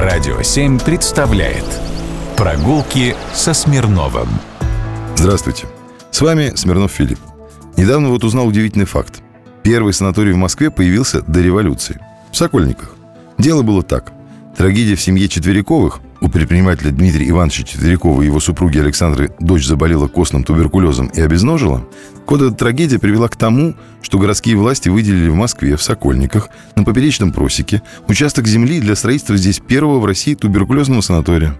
Радио 7 представляет Прогулки со Смирновым Здравствуйте. С вами Смирнов Филипп. Недавно вот узнал удивительный факт. Первый санаторий в Москве появился до революции. В Сокольниках. Дело было так. Трагедия в семье Четвериковых у предпринимателя Дмитрия Ивановича Четверякова и его супруги Александры дочь заболела костным туберкулезом и обезножила, вот эта трагедия привела к тому, что городские власти выделили в Москве, в Сокольниках, на поперечном просеке, участок земли для строительства здесь первого в России туберкулезного санатория.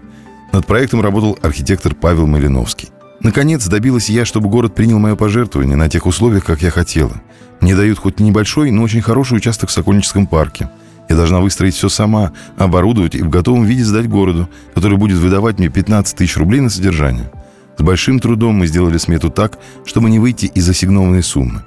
Над проектом работал архитектор Павел Малиновский. Наконец, добилась я, чтобы город принял мое пожертвование на тех условиях, как я хотела. Мне дают хоть небольшой, но очень хороший участок в Сокольническом парке – я должна выстроить все сама, оборудовать и в готовом виде сдать городу, который будет выдавать мне 15 тысяч рублей на содержание. С большим трудом мы сделали смету так, чтобы не выйти из ассигнованной суммы.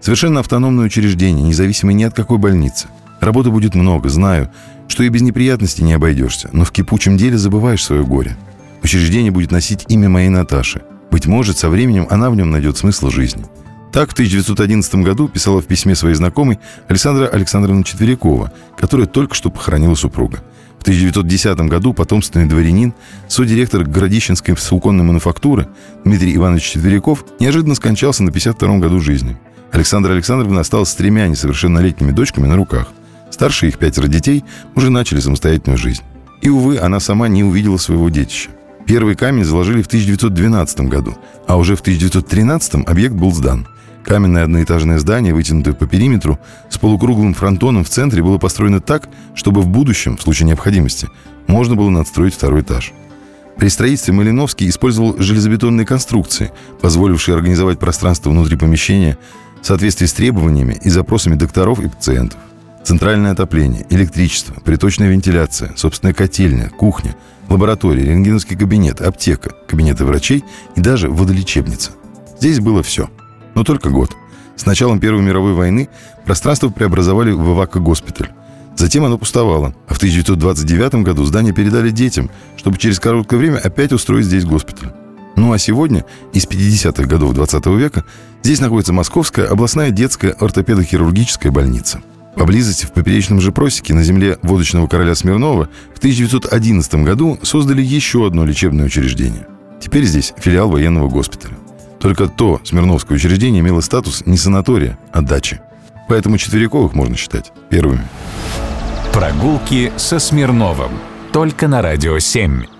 Совершенно автономное учреждение, независимое ни от какой больницы. Работы будет много, знаю, что и без неприятностей не обойдешься, но в кипучем деле забываешь свое горе. Учреждение будет носить имя моей Наташи. Быть может, со временем она в нем найдет смысл жизни. Так в 1911 году писала в письме своей знакомой Александра Александровна Четверякова, которая только что похоронила супруга. В 1910 году потомственный дворянин, содиректор Городищенской суконной мануфактуры Дмитрий Иванович Четверяков неожиданно скончался на 52 году жизни. Александра Александровна осталась с тремя несовершеннолетними дочками на руках. Старшие их пятеро детей уже начали самостоятельную жизнь. И, увы, она сама не увидела своего детища. Первый камень заложили в 1912 году, а уже в 1913 объект был сдан – Каменное одноэтажное здание, вытянутое по периметру, с полукруглым фронтоном в центре, было построено так, чтобы в будущем, в случае необходимости, можно было надстроить второй этаж. При строительстве Малиновский использовал железобетонные конструкции, позволившие организовать пространство внутри помещения в соответствии с требованиями и запросами докторов и пациентов. Центральное отопление, электричество, приточная вентиляция, собственная котельня, кухня, лаборатория, рентгеновский кабинет, аптека, кабинеты врачей и даже водолечебница. Здесь было все – но только год. С началом Первой мировой войны пространство преобразовали в Ивако-госпиталь. Затем оно пустовало, а в 1929 году здание передали детям, чтобы через короткое время опять устроить здесь госпиталь. Ну а сегодня, из 50-х годов 20 века, здесь находится Московская областная детская ортопедохирургическая больница. Поблизости в поперечном же просеке на земле водочного короля Смирнова в 1911 году создали еще одно лечебное учреждение. Теперь здесь филиал военного госпиталя. Только то Смирновское учреждение имело статус не санатория, а дачи. Поэтому Четверяковых можно считать первыми. Прогулки со Смирновым. Только на «Радио 7».